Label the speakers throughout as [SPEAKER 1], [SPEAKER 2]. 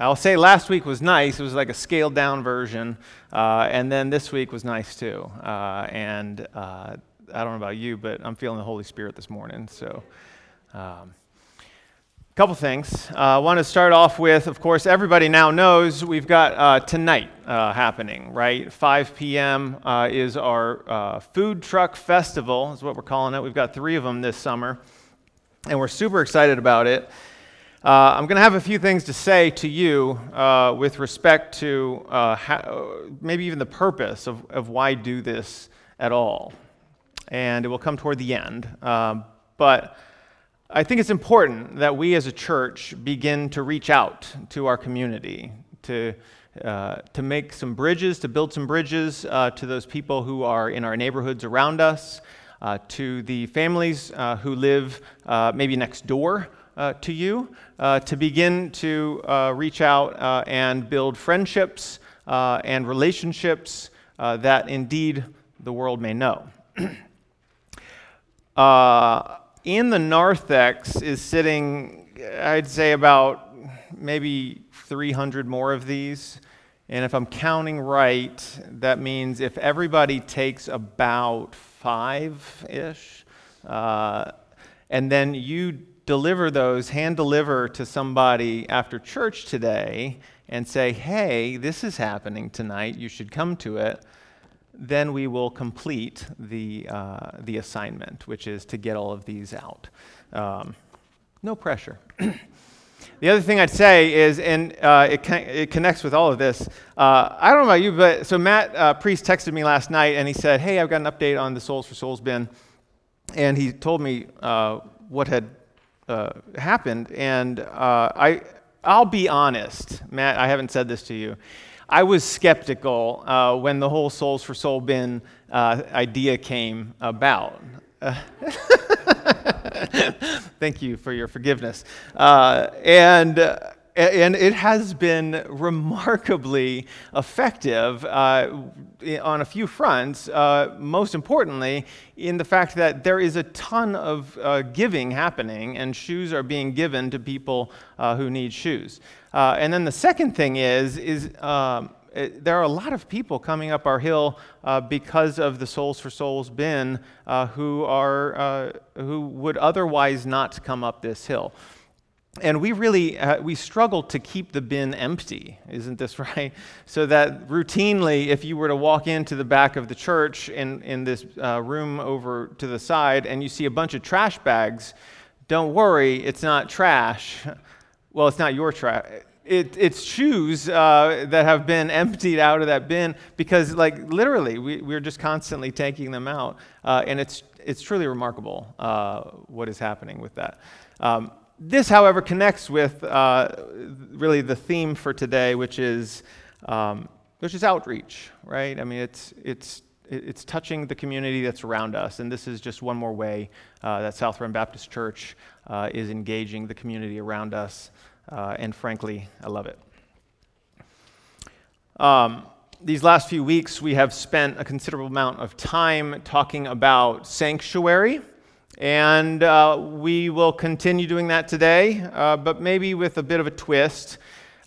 [SPEAKER 1] I'll say last week was nice. It was like a scaled down version. Uh, and then this week was nice too. Uh, and uh, I don't know about you, but I'm feeling the Holy Spirit this morning. So, um, a couple things. Uh, I want to start off with, of course, everybody now knows we've got uh, tonight uh, happening, right? 5 p.m. is our food truck festival, is what we're calling it. We've got three of them this summer, and we're super excited about it. Uh, I'm going to have a few things to say to you uh, with respect to uh, maybe even the purpose of, of why do this at all. And it will come toward the end. Um, but I think it's important that we as a church begin to reach out to our community, to, uh, to make some bridges, to build some bridges uh, to those people who are in our neighborhoods around us, to the families who live maybe next door uh, to you uh, to begin to uh, reach out uh, and build friendships uh, and relationships that indeed the world may know. in the narthex is sitting, I'd say, about maybe 300 more of these. And if I'm counting right, that means if everybody takes about five ish, uh, and then you deliver those, hand deliver to somebody after church today and say, hey, this is happening tonight, you should come to it, then we will complete the, uh, the assignment, which is to get all of these out. Um, no pressure. the other thing I'd say is, and uh, it, con- it connects with all of this. Uh, I don't know about you, but so Matt uh, Priest texted me last night and he said, Hey, I've got an update on the Soles for Souls bin. And he told me uh, what had uh, happened. And uh, I, I'll be honest, Matt, I haven't said this to you. I was skeptical uh, when the whole Soles for Soul bin uh, idea came about. Thank you for your forgiveness. Uh, and and it has been remarkably effective uh, on a few fronts. Uh, most importantly, in the fact that there is a ton of uh, giving happening, and shoes are being given to people uh, who need shoes. Uh, and then the second thing is, is um, it, there are a lot of people coming up our hill uh, because of the Soles for Souls bin who are who would otherwise not come up this hill and we really uh, we struggle to keep the bin empty isn't this right? So that routinely if you were to walk into the back of the church in, in this uh, room over to the side and you see a bunch of trash bags don't worry it's not trash. Well it's not your trash it, it's shoes uh, that have been emptied out of that bin because like literally we, we're just constantly taking them out uh, and it's it's truly remarkable uh, what is happening with that. Um, this, however, connects with uh, really the theme for today, which is, um, which is outreach, right? I mean, it's, it's, it's touching the community that's around us, and this is just one more way uh, that South Run Baptist Church uh, is engaging the community around us, uh, and frankly, I love it. Um, these last few weeks, we have spent a considerable amount of time talking about sanctuary. And uh, we will continue doing that today, uh, but maybe with a bit of a twist.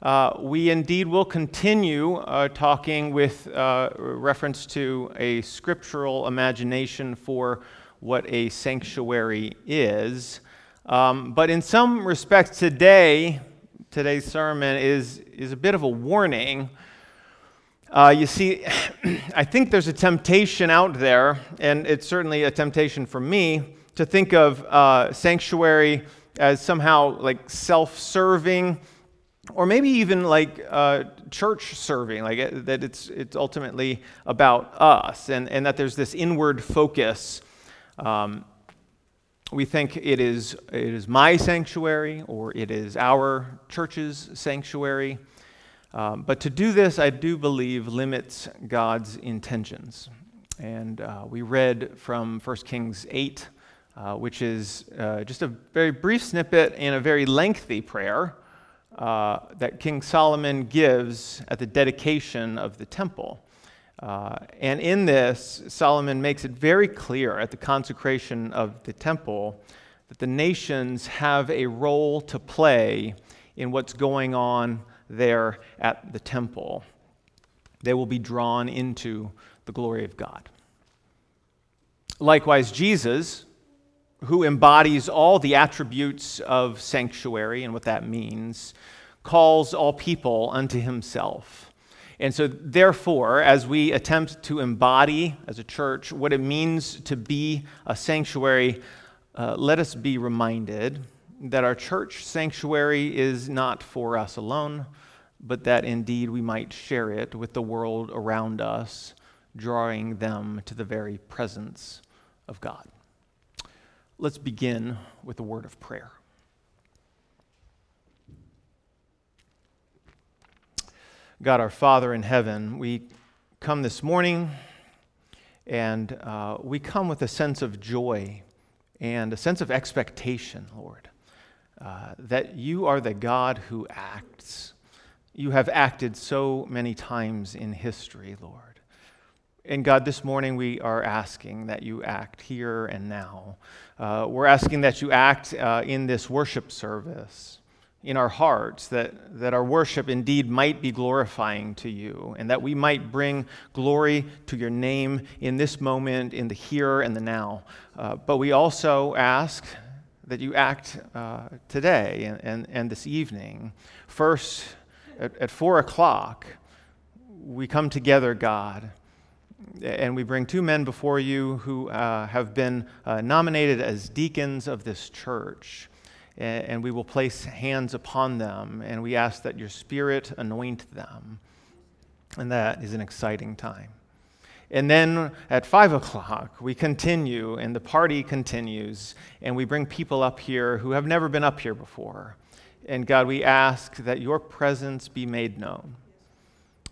[SPEAKER 1] Uh, we indeed will continue uh, talking with uh, reference to a scriptural imagination for what a sanctuary is. Um, but in some respects, today, today's sermon is, is a bit of a warning. Uh, you see, I think there's a temptation out there, and it's certainly a temptation for me to think of uh, sanctuary as somehow like self serving, or maybe even like uh, church serving, like it, that it's, it's ultimately about us, and, and that there's this inward focus. Um, we think it is, it is my sanctuary or it is our church's sanctuary. Um, but to do this, I do believe, limits God's intentions. And uh, we read from 1 Kings 8 uh, which is uh, just a very brief snippet in a very lengthy prayer uh, that King Solomon gives at the dedication of the temple. Uh, and in this, Solomon makes it very clear at the consecration of the temple that the nations have a role to play in what's going on there at the temple. They will be drawn into the glory of God. Likewise, Jesus, who embodies all the attributes of sanctuary and what that means, calls all people unto himself. And so, therefore, as we attempt to embody as a church what it means to be a sanctuary, uh, let us be reminded that our church sanctuary is not for us alone, but that indeed we might share it with the world around us, drawing them to the very presence of God. Let's begin with a word of prayer. God, our Father in heaven, we come this morning and uh, we come with a sense of joy and a sense of expectation, Lord, uh, that you are the God who acts. You have acted so many times in history, Lord. And God, this morning we are asking that you act here and now. Uh, we're asking that you act uh, in this worship service in our hearts, that, that our worship indeed might be glorifying to you, and that we might bring glory to your name in this moment, in the here and the now. Uh, but we also ask that you act uh, today and, and, and, this evening. First, at, at four o'clock, we come together, God, and we bring two men before you who uh, have been uh, nominated as deacons of this church and we will place hands upon them, and we ask that your Spirit anoint them. And that is an exciting time. And then at five o'clock, we continue, and the party continues, and we bring people up here who have never been up here before. And God, we ask that your presence be made known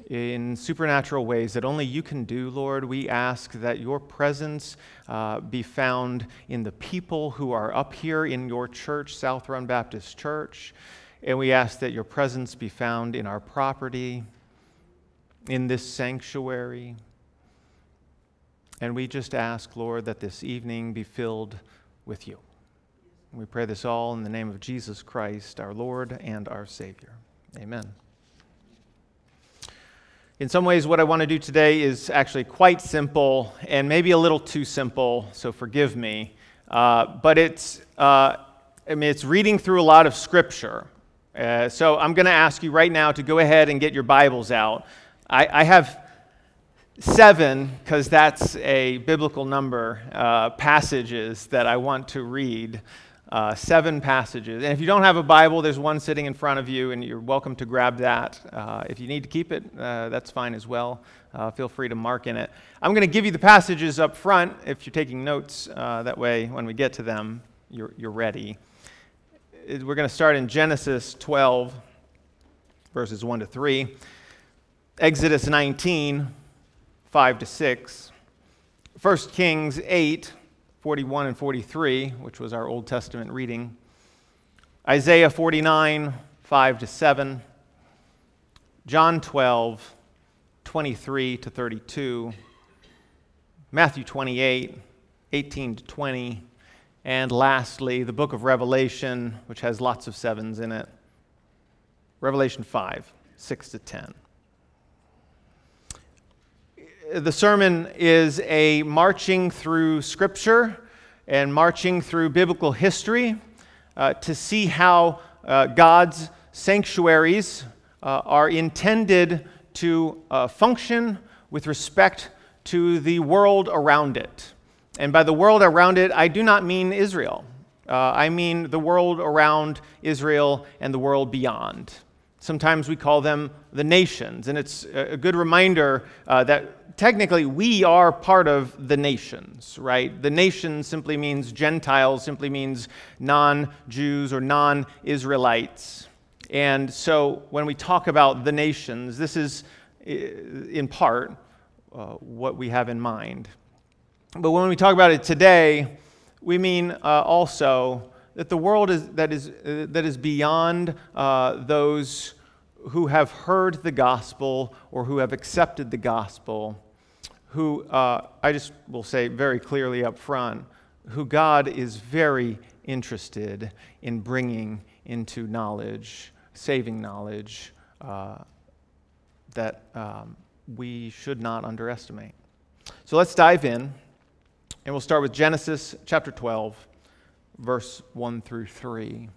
[SPEAKER 1] in supernatural ways that only you can do, Lord. We ask that your presence uh, be found in the people who are up here in your church, South Run Baptist Church. And we ask that your presence be found in our property, in this sanctuary. And we just ask, Lord, that this evening be filled with you. We pray this all in the name of Jesus Christ, our Lord and our Savior. Amen. In some ways, what I want to do today is actually quite simple and maybe a little too simple, so forgive me. Uh, but it's, uh, I mean, it's reading through a lot of scripture. Uh, so I'm going to ask you right now to go ahead and get your Bibles out. I, I have seven, because that's a biblical number, uh, passages that I want to read uh, seven passages. And if you don't have a Bible, there's one sitting in front of you, and you're welcome to grab that. Uh, if you need to keep it, uh, that's fine as well. Uh, feel free to mark in it. I'm going to give you the passages up front if you're taking notes. Uh, that way, when we get to them, you're, you're ready. We're going to start in Genesis 12, verses 1 to 3, Exodus 19, 5 to 6, 1 Kings 8, 41 and 43, which was our Old Testament reading, Isaiah 49, 5 to 7, John 12, 23 to 32, Matthew 28, 18 to 20, and lastly, the book of Revelation, which has lots of sevens in it, Revelation 5, 6 to 10 the sermon is a marching through Scripture and marching through biblical history uh, to see how uh, God's sanctuaries uh, are intended to uh, function with respect to the world around it. And by the world around it, I do not mean Israel. Uh, I mean the world around Israel and the world beyond. Sometimes we call them the nations, and it's a good reminder uh, that technically we are part of the nations, right? The nation simply means Gentiles, simply means non Jews or non Israelites. And so when we talk about the nations, this is in part uh, what we have in mind. But when we talk about it today, we mean uh, also that the world is, that, is, uh, that is beyond uh, those who have heard the gospel or who have accepted the gospel who uh, I just will say very clearly up front, who God is very interested in bringing into knowledge, saving knowledge uh, that um, we should not underestimate. So let's dive in, and we'll start with Genesis chapter 12, verse 1 through 3.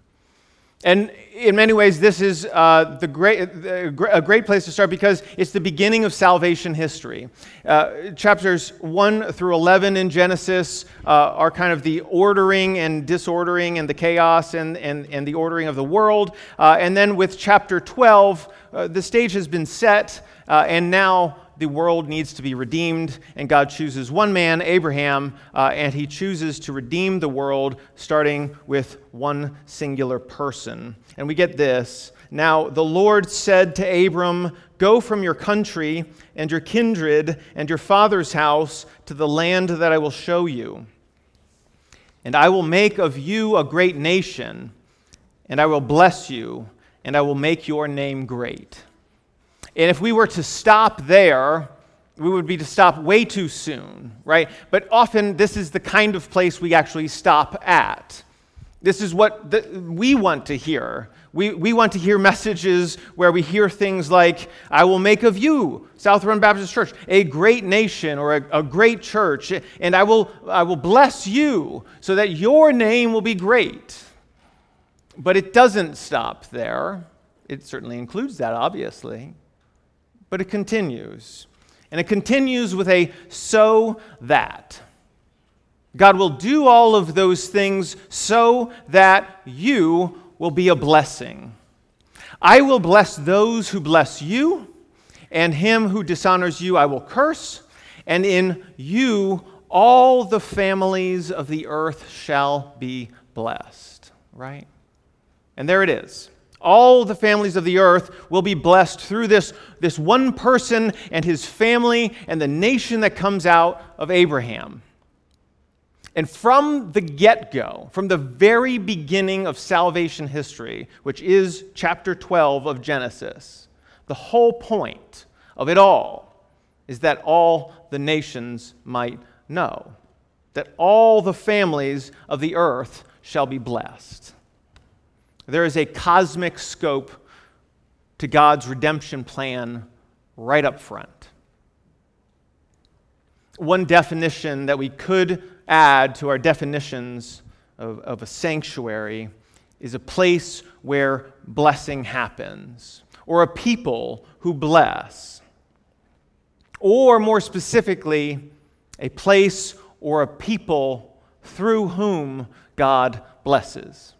[SPEAKER 1] And in many ways, this is uh, the great, a great place to start because it's the beginning of salvation history. Uh, chapters 1 through 11 in Genesis uh, are kind of the ordering and disordering and the chaos and, and, and the ordering of the world. Uh, and then with chapter 12, uh, the stage has been set, uh, and now the world needs to be redeemed, and God chooses one man, Abraham, uh, and he chooses to redeem the world starting with one singular person. And we get this. Now, the Lord said to Abram, Go from your country and your kindred and your father's house to the land that I will show you. And I will make of you a great nation, and I will bless you, and I will make your name great and if we were to stop there, we would be to stop way too soon, right? But often this is the kind of place we actually stop at. This is what the, we want to hear. We, we want to hear messages where we hear things like, I will make of you, South Run Baptist Church, a great nation or a, a great church, and I will, I will bless you so that your name will be great. But it doesn't stop there. It certainly includes that, obviously. But it continues. And it continues with a so that. God will do all of those things so that you will be a blessing. I will bless those who bless you, and him who dishonors you I will curse, and in you all the families of the earth shall be blessed. Right? And there it is all the families of the earth will be blessed through this, this one person and his family and the nation that comes out of Abraham. And from the get go, from the very beginning of salvation history, which is chapter 12 of Genesis, the whole point of it all is that all the nations might know, that all the families of the earth shall be blessed. There is a cosmic scope to God's redemption plan right up front. One definition that we could add to our definitions of, of a sanctuary is a place where blessing happens, or a people who bless. Or more specifically, a place or a people through whom God blesses.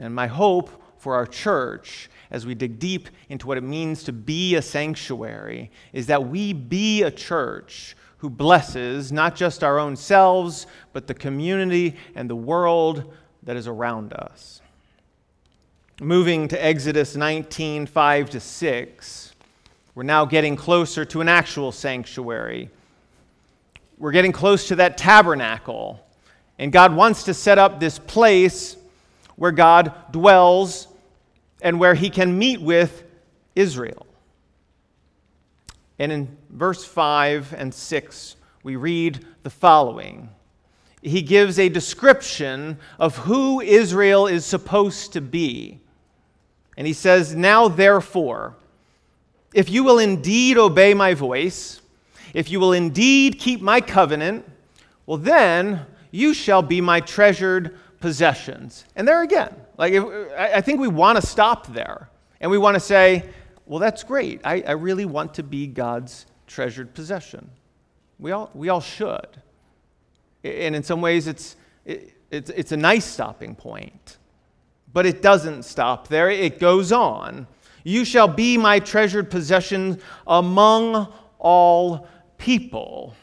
[SPEAKER 1] And my hope for our church as we dig deep into what it means to be a sanctuary is that we be a church who blesses not just our own selves, but the community and the world that is around us. Moving to Exodus 19 5 to 6, we're now getting closer to an actual sanctuary. We're getting close to that tabernacle. And God wants to set up this place where God dwells and where he can meet with Israel. And in verse 5 and 6, we read the following He gives a description of who Israel is supposed to be. And he says, Now therefore, if you will indeed obey my voice, if you will indeed keep my covenant, well, then you shall be my treasured possessions. And there again, like if, I think we want to stop there. And we want to say, well, that's great. I, I really want to be God's treasured possession. We all, we all should. And in some ways, it's, it, it's, it's a nice stopping point. But it doesn't stop there, it goes on. You shall be my treasured possession among all people.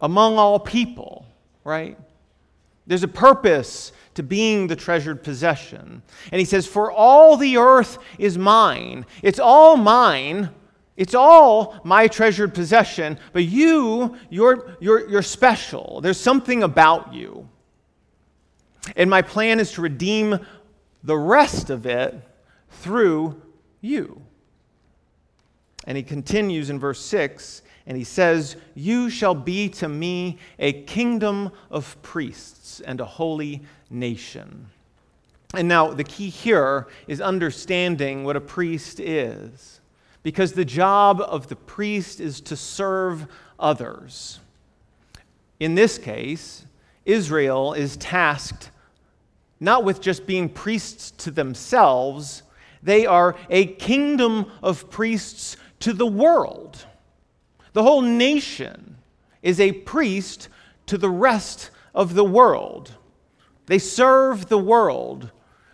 [SPEAKER 1] Among all people, right? There's a purpose to being the treasured possession. And he says, For all the earth is mine. It's all mine. It's all my treasured possession. But you, you're, you're, you're special. There's something about you. And my plan is to redeem the rest of it through you. And he continues in verse 6 and he says, You shall be to me a kingdom of priests and a holy nation. And now, the key here is understanding what a priest is. Because the job of the priest is to serve others. In this case, Israel is tasked not with just being priests to themselves, they are a kingdom of priests to the world. The whole nation is a priest to the rest of the world. They serve the world.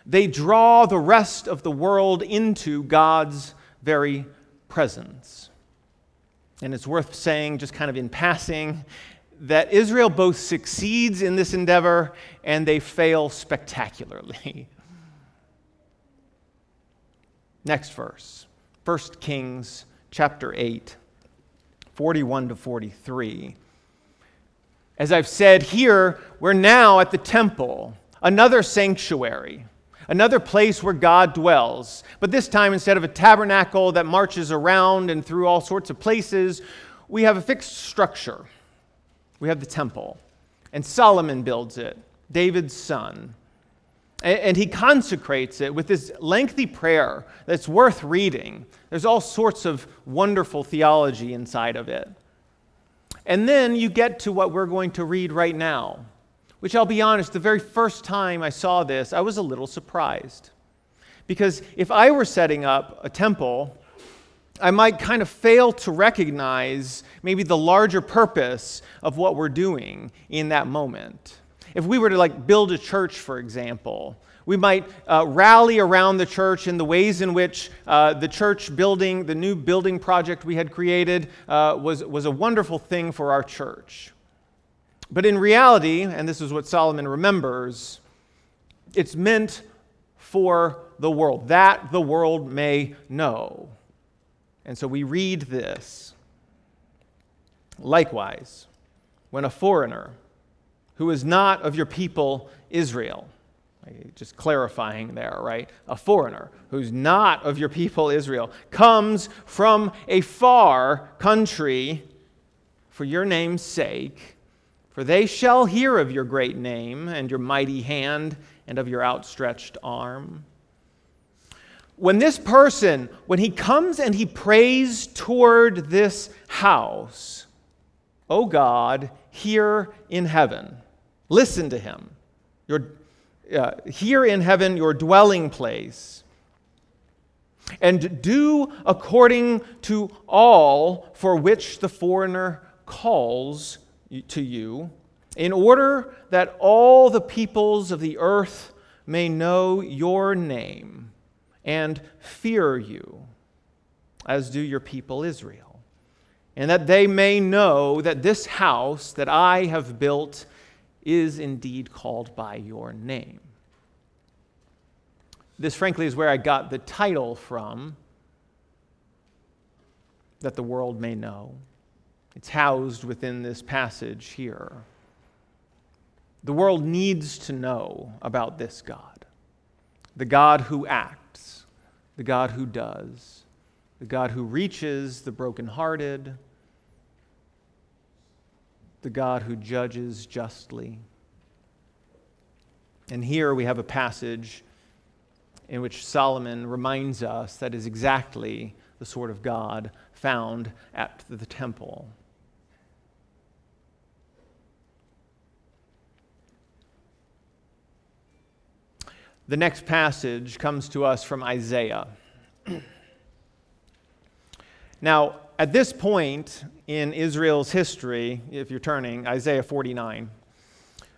[SPEAKER 1] They draw the rest of the world into God's very presence. And it's worth saying, just kind of in passing, that Israel both succeeds in this endeavor and they fail spectacularly. Next verse, 1 Kings chapter 8, 41 to 43. As I've said here, we're now at the temple, another sanctuary, another place where God dwells. But this time, instead of a tabernacle that marches around and through all sorts of places, we have a fixed structure. We have the temple. And Solomon builds it, David's son. And he consecrates it with this lengthy prayer that's worth reading. There's all sorts of wonderful theology inside of it. And then you get to what we're going to read right now, which I'll be honest, the very first time I saw this, I was a little surprised. Because if I were setting up a temple, I might kind of fail to recognize maybe the larger purpose of what we're doing in that moment. If we were to like build a church, for example, we might uh, rally around the church in the ways in which uh, the church building, the new building project we had created, uh, was, was a wonderful thing for our church. But in reality, and this is what Solomon remembers, it's meant for the world, that the world may know. And so we read this. Likewise, when a foreigner who is not of your people Israel, just clarifying there, right? A foreigner who's not of your people Israel comes from a far country for your name's sake, for they shall hear of your great name and your mighty hand and of your outstretched arm when this person, when he comes and he prays toward this house, O God, here in heaven, listen to him. Your, uh, here in heaven, your dwelling place. And do according to all for which the foreigner calls to you, in order that all the peoples of the earth may know your name and fear you, as do your people Israel, and that they may know that this house that I have built is indeed called by your name. This, frankly, is where I got the title from, that the world may know. It's housed within this passage here. The world needs to know about this God, the God who acts the God who does, the God who reaches the brokenhearted, the God who judges justly. And here we have a passage in which Solomon reminds us that is exactly the sort of God found at the temple. The next passage comes to us from Isaiah. now, at this point in Israel's history, if you're turning, Isaiah 49,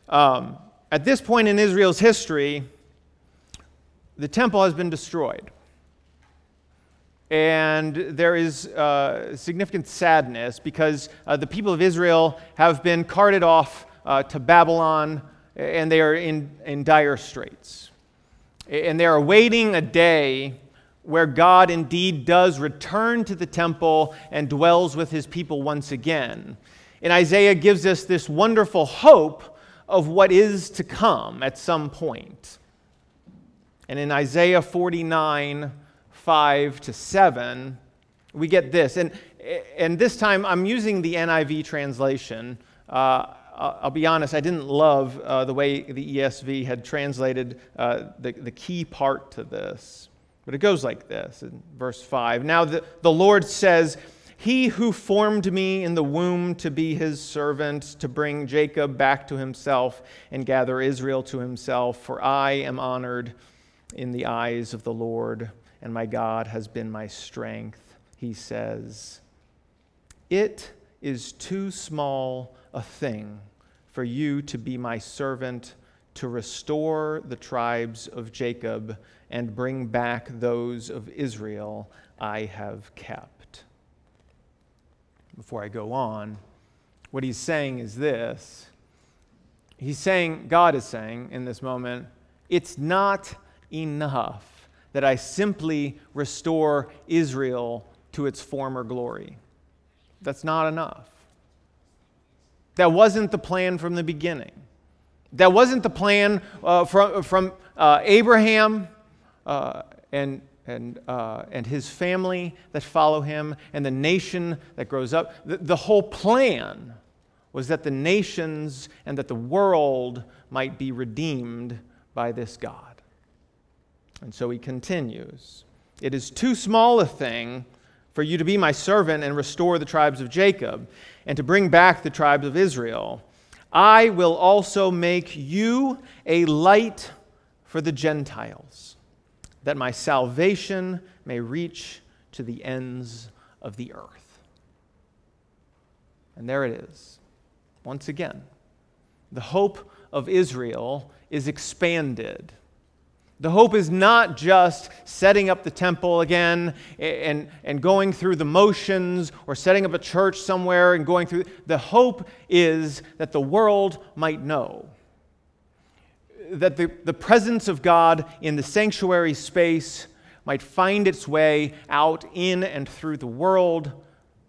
[SPEAKER 1] um, at this point in Israel's history, the temple has been destroyed. And there is uh, significant sadness because uh, the people of Israel have been carted off uh, to Babylon and they are in, in dire straits and they're awaiting a day where God indeed does return to the temple and dwells with his people once again. And Isaiah gives us this wonderful hope of what is to come at some point. And in Isaiah 49, 5 to 7, we get this. And, and this time I'm using the NIV translation. Uh, I'll be honest, I didn't love uh, the way the ESV had translated uh, the, the key part to this. But it goes like this in verse 5. Now the, the Lord says, He who formed me in the womb to be his servant, to bring Jacob back to himself and gather Israel to himself, for I am honored in the eyes of the Lord, and my God has been my strength. He says, It is too small a thing for you to be my servant to restore the tribes of Jacob and bring back those of Israel I have kept. Before I go on, what he's saying is this. He's saying, God is saying in this moment, it's not enough that I simply restore Israel to its former glory. That's not enough. That wasn't the plan from the beginning. That wasn't the plan uh, from, from uh, Abraham uh, and, and, uh, and his family that follow him and the nation that grows up. The, the whole plan was that the nations and that the world might be redeemed by this God. And so he continues It is too small a thing for you to be my servant and restore the tribes of Jacob and to bring back the tribes of Israel. I will also make you a light for the Gentiles, that my salvation may reach to the ends of the earth. And there it is. Once again, the hope of Israel is expanded the hope is not just setting up the temple again and, and going through the motions or setting up a church somewhere and going through. The hope is that the world might know that the, the presence of God in the sanctuary space might find its way out in and through the world,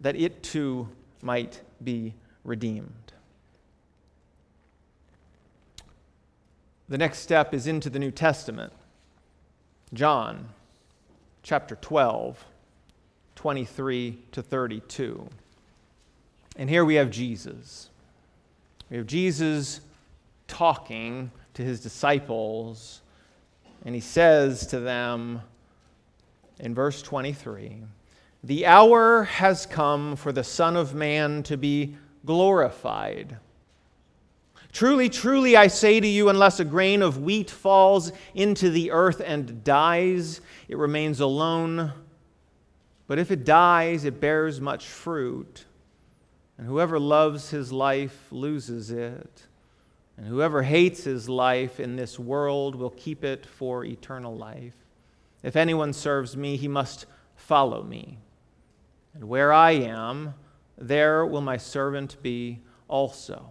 [SPEAKER 1] that it too might be redeemed. The next step is into the New Testament. John chapter 12, 23 to 32. And here we have Jesus. We have Jesus talking to his disciples, and he says to them in verse 23 The hour has come for the Son of Man to be glorified. Truly, truly, I say to you, unless a grain of wheat falls into the earth and dies, it remains alone. But if it dies, it bears much fruit. And whoever loves his life loses it. And whoever hates his life in this world will keep it for eternal life. If anyone serves me, he must follow me. And where I am, there will my servant be also.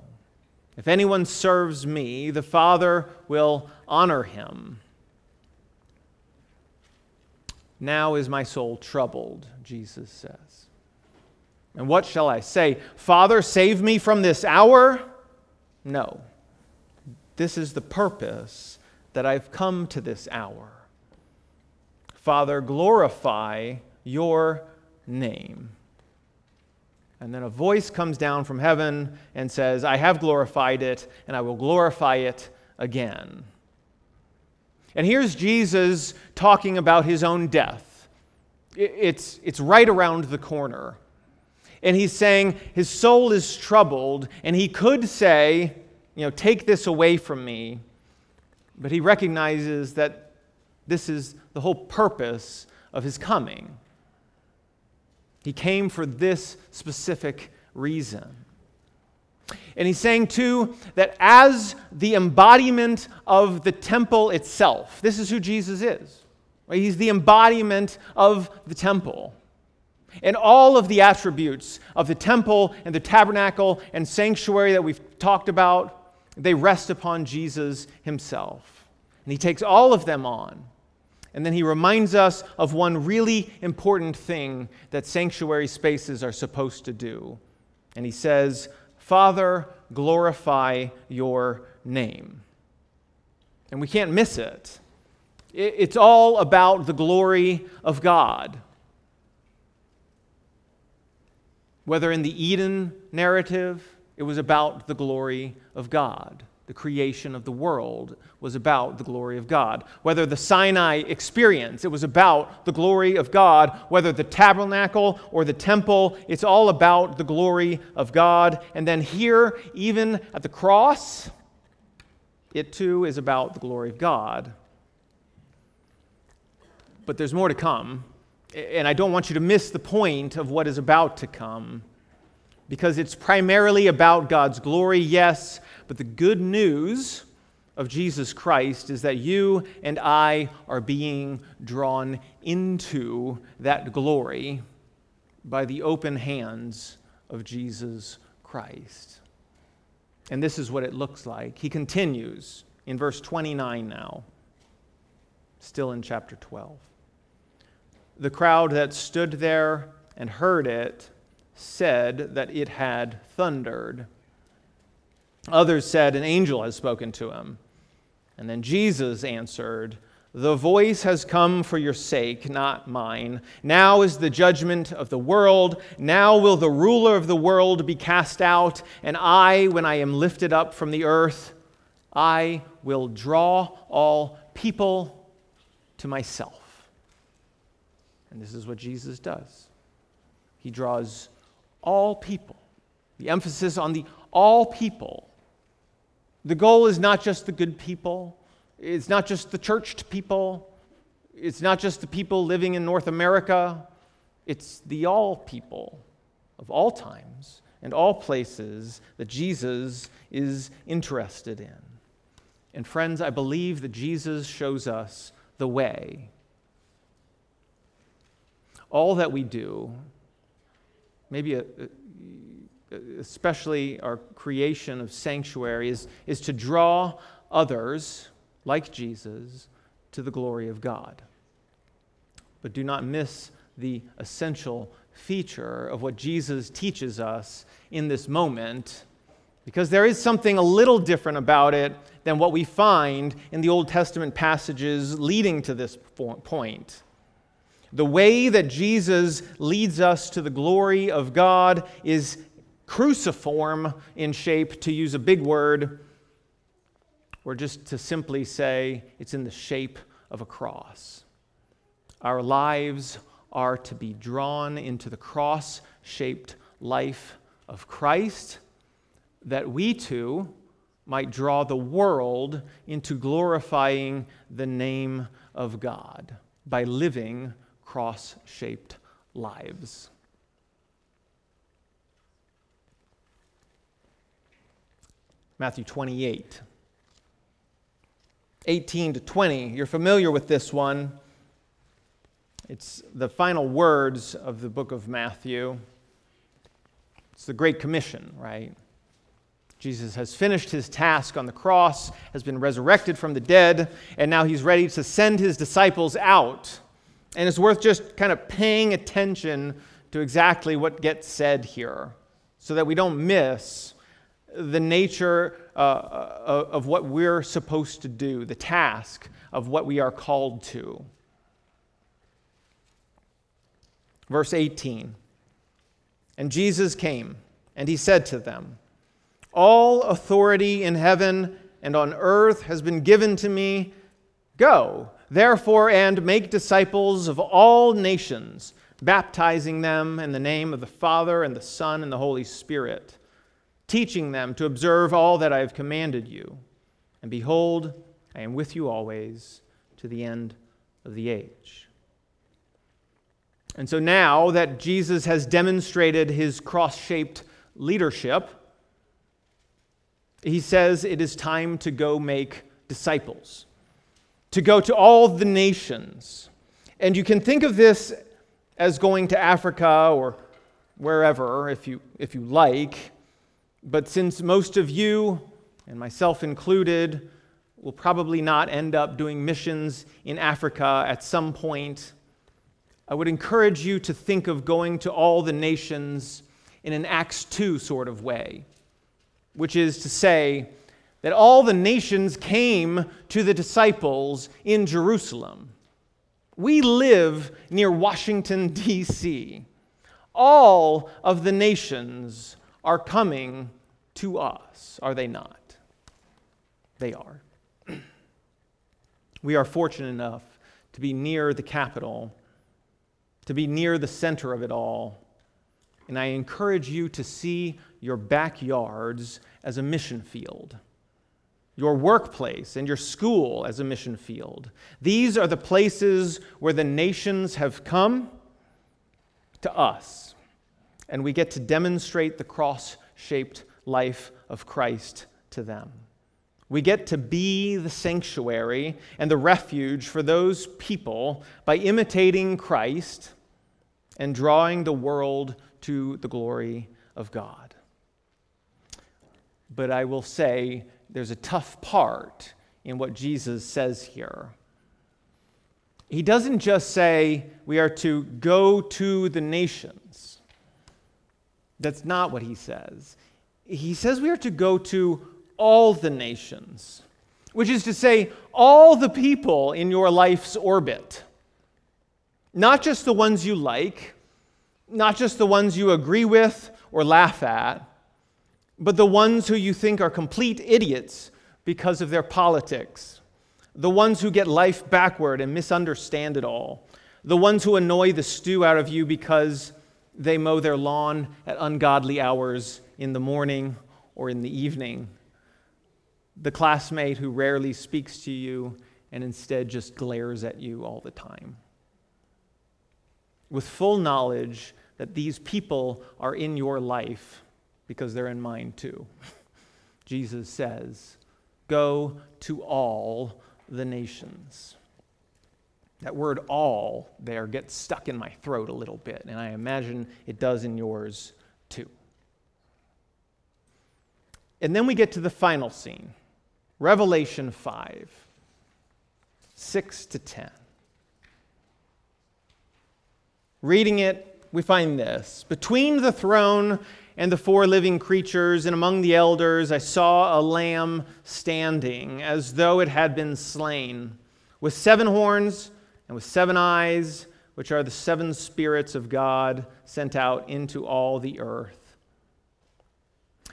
[SPEAKER 1] If anyone serves me, the Father will honor him. Now is my soul troubled, Jesus says. And what shall I say? Father, save me from this hour? No. This is the purpose that I've come to this hour. Father, glorify your name. And then a voice comes down from heaven and says, I have glorified it, and I will glorify it again. And here's Jesus talking about his own death. It's, it's right around the corner. And he's saying his soul is troubled, and he could say, you know, take this away from me. But he recognizes that this is the whole purpose of his coming. He came for this specific reason. And he's saying, too, that as the embodiment of the temple itself, this is who Jesus is. Right? He's the embodiment of the temple. And all of the attributes of the temple and the tabernacle and sanctuary that we've talked about, they rest upon Jesus himself. And he takes all of them on. And then he reminds us of one really important thing that sanctuary spaces are supposed to do. And he says, Father, glorify your name. And we can't miss it. It's all about the glory of God. Whether in the Eden narrative, it was about the glory of God. The creation of the world was about the glory of God. Whether the Sinai experience, it was about the glory of God. Whether the tabernacle or the temple, it's all about the glory of God. And then here, even at the cross, it too is about the glory of God. But there's more to come. And I don't want you to miss the point of what is about to come because it's primarily about God's glory, yes, but the good news of Jesus Christ is that you and I are being drawn into that glory by the open hands of Jesus Christ. And this is what it looks like. He continues in verse 29 now, still in chapter 12. The crowd that stood there and heard it said that it had thundered. Others said, An angel has spoken to him. And then Jesus answered, The voice has come for your sake, not mine. Now is the judgment of the world. Now will the ruler of the world be cast out. And I, when I am lifted up from the earth, I will draw all people to myself. And this is what Jesus does. He draws all people. The emphasis on the all people. The goal is not just the good people, it's not just the churched people, it's not just the people living in North America, it's the all people of all times and all places that Jesus is interested in. And friends, I believe that Jesus shows us the way. All that we do maybe a, especially our creation of sanctuary, is, is to draw others, like Jesus, to the glory of God. But do not miss the essential feature of what Jesus teaches us in this moment, because there is something a little different about it than what we find in the Old Testament passages leading to this point. The way that Jesus leads us to the glory of God is cruciform in shape, to use a big word, or just to simply say it's in the shape of a cross. Our lives are to be drawn into the cross shaped life of Christ, that we too might draw the world into glorifying the name of God by living cross shaped lives. Matthew 28. 18 to 20. You're familiar with this one. It's the final words of the book of Matthew. It's the Great Commission, right? Jesus has finished his task on the cross, has been resurrected from the dead, and now he's ready to send his disciples out and it's worth just kind of paying attention to exactly what gets said here so that we don't miss the nature uh, uh, of what we're supposed to do, the task of what we are called to. Verse 18 And Jesus came, and he said to them, All authority in heaven and on earth has been given to me. Go Therefore, and make disciples of all nations, baptizing them in the name of the Father, and the Son, and the Holy Spirit, teaching them to observe all that I have commanded you. And behold, I am with you always to the end of the age. And so now that Jesus has demonstrated his cross shaped leadership, he says it is time to go make disciples to go to all the nations. And you can think of this as going to Africa or wherever, if you, if you like. But since most of you, and myself included, will probably not end up doing missions in Africa at some point, I would encourage you to think of going to all the nations in an Acts 2 sort of way, which is to say, that all the nations came to the disciples in Jerusalem. We live near Washington, D.C. All of the nations are coming to us, are they not? They are. we are fortunate enough to be near the capital, to be near the center of it all. And I encourage you to see your backyards as a mission field, your workplace and your school as a mission field. These are the places where the nations have come to us, and we get to demonstrate the cross shaped life of Christ to them. We get to be the sanctuary and the refuge for those people by imitating Christ and drawing the world to the glory of God. But I will say there's a tough part in what Jesus says here. He doesn't just say we are to go to the nations. That's not what he says. He says we are to go to all the nations, which is to say, all the people in your life's orbit. Not just the ones you like, not just the ones you agree with or laugh at, but the ones who you think are complete idiots because of their politics, the ones who get life backward and misunderstand it all, the ones who annoy the stew out of you because they mow their lawn at ungodly hours in the morning or in the evening. The classmate who rarely speaks to you and instead just glares at you all the time. With full knowledge that these people are in your life because they're in mine too. Jesus says, Go to all the nations. That word all there gets stuck in my throat a little bit, and I imagine it does in yours too. And then we get to the final scene Revelation 5, 6 to 10. Reading it, we find this Between the throne and the four living creatures, and among the elders, I saw a lamb standing as though it had been slain, with seven horns and with seven eyes, which are the seven spirits of God sent out into all the earth.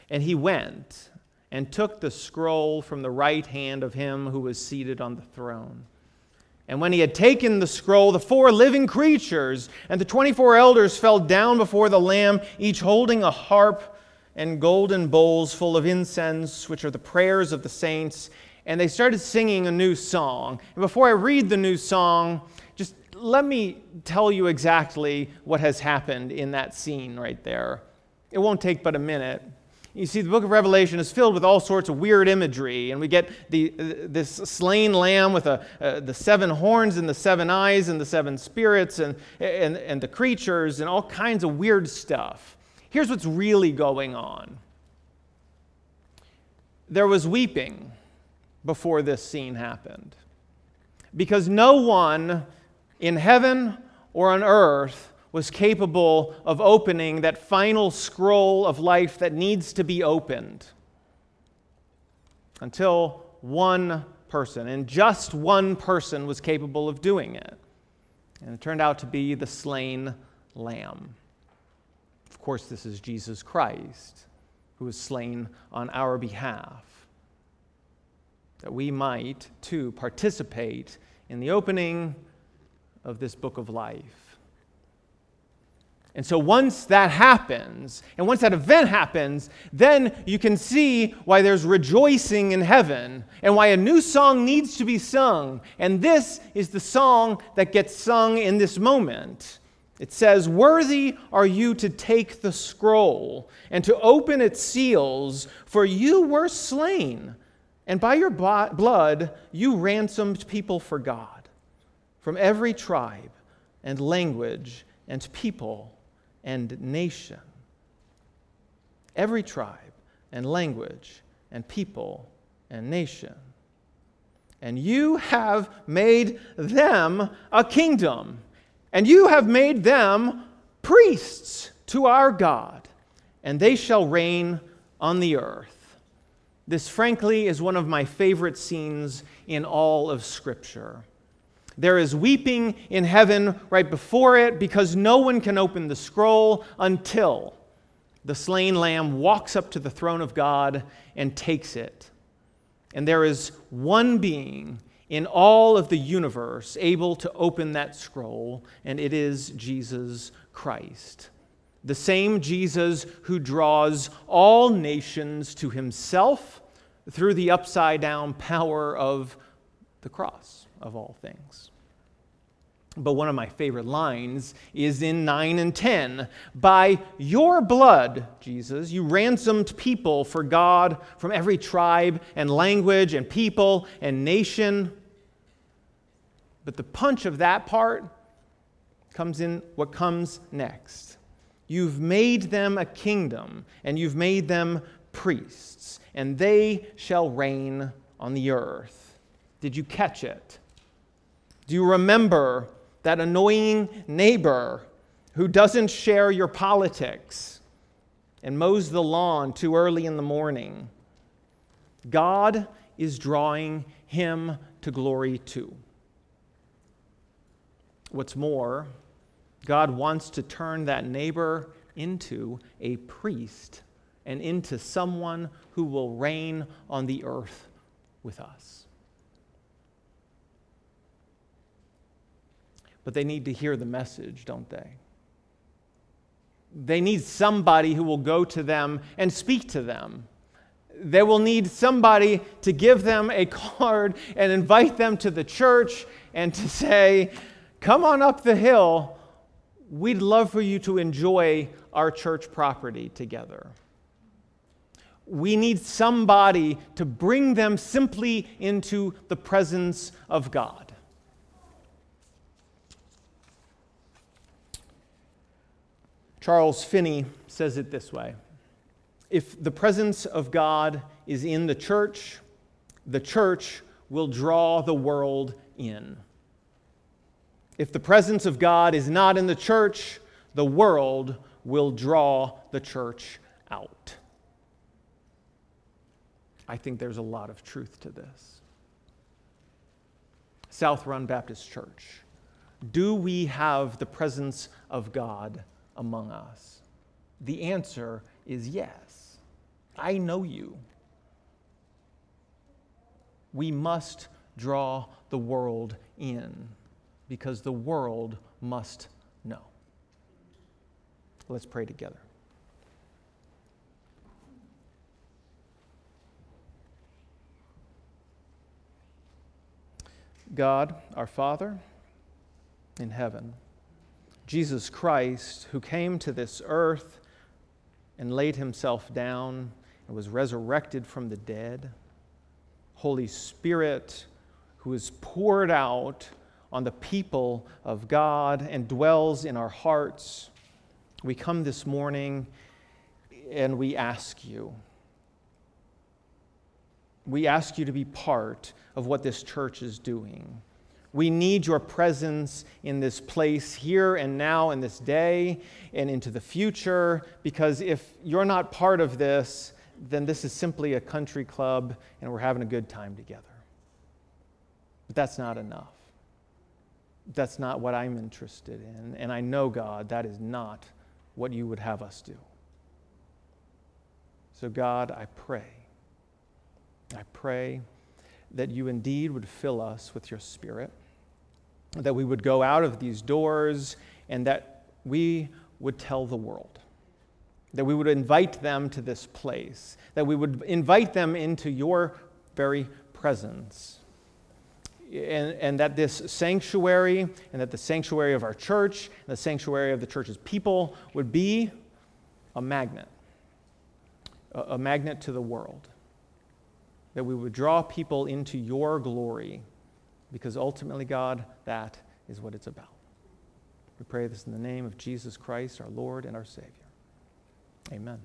[SPEAKER 1] And he went and took the scroll from the right hand of him who was seated on the throne. And when he had taken the scroll, the four living creatures and the 24 elders fell down before the Lamb, each holding a harp and golden bowls full of incense, which are the prayers of the saints. And they started singing a new song. And before I read the new song, just let me tell you exactly what has happened in that scene right there. It won't take but a minute. You see, the book of Revelation is filled with all sorts of weird imagery, and we get the, this slain lamb with a, uh, the seven horns and the seven eyes and the seven spirits and, and, and the creatures and all kinds of weird stuff. Here's what's really going on there was weeping before this scene happened because no one in heaven or on earth was capable of opening that final scroll of life that needs to be opened until one person, and just one person, was capable of doing it. And it turned out to be the slain lamb. Of course, this is Jesus Christ, who was slain on our behalf, that we might too participate in the opening of this book of life. And so once that happens, and once that event happens, then you can see why there's rejoicing in heaven and why a new song needs to be sung. And this is the song that gets sung in this moment. It says, Worthy are you to take the scroll and to open its seals, for you were slain, and by your blood you ransomed people for God from every tribe and language and people and nation, every tribe and language and people and nation. And you have made them a kingdom, and you have made them priests to our God, and they shall reign on the earth. This, frankly, is one of my favorite scenes in all of Scripture. There is weeping in heaven right before it because no one can open the scroll until the slain lamb walks up to the throne of God and takes it. And there is one being in all of the universe able to open that scroll, and it is Jesus Christ. The same Jesus who draws all nations to himself through the upside down power of the cross of all things. But one of my favorite lines is in 9 and 10. By your blood, Jesus, you ransomed people for God from every tribe and language and people and nation. But the punch of that part comes in what comes next. You've made them a kingdom, and you've made them priests, and they shall reign on the earth. Did you catch it? Do you remember that annoying neighbor who doesn't share your politics and mows the lawn too early in the morning. God is drawing him to glory too. What's more, God wants to turn that neighbor into a priest and into someone who will reign on the earth with us. But they need to hear the message, don't they? They need somebody who will go to them and speak to them. They will need somebody to give them a card and invite them to the church and to say, Come on up the hill. We'd love for you to enjoy our church property together. We need somebody to bring them simply into the presence of God. Charles Finney says it this way If the presence of God is in the church, the church will draw the world in. If the presence of God is not in the church, the world will draw the church out. I think there's a lot of truth to this. South Run Baptist Church, do we have the presence of God among us? The answer is yes. I know you. We must draw the world in because the world must know. Let's pray together. God, our Father in heaven, Jesus Christ, who came to this earth and laid himself down and was resurrected from the dead. Holy Spirit, who is poured out on the people of God and dwells in our hearts. We come this morning and we ask you. We ask you to be part of what this church is doing. We need your presence in this place here and now, in this day, and into the future, because if you're not part of this, then this is simply a country club and we're having a good time together. But that's not enough. That's not what I'm interested in. And I know, God, that is not what you would have us do. So, God, I pray. I pray that you indeed would fill us with your Spirit, that we would go out of these doors, and that we would tell the world, that we would invite them to this place, that we would invite them into your very presence. And, and, that this sanctuary and that the sanctuary of our church and the sanctuary of the church's people would be a magnet, a, a magnet to the world that we would draw people into your glory, because ultimately, God, that is what it's about. We pray this in the name of Jesus Christ, our Lord and our Savior. Amen.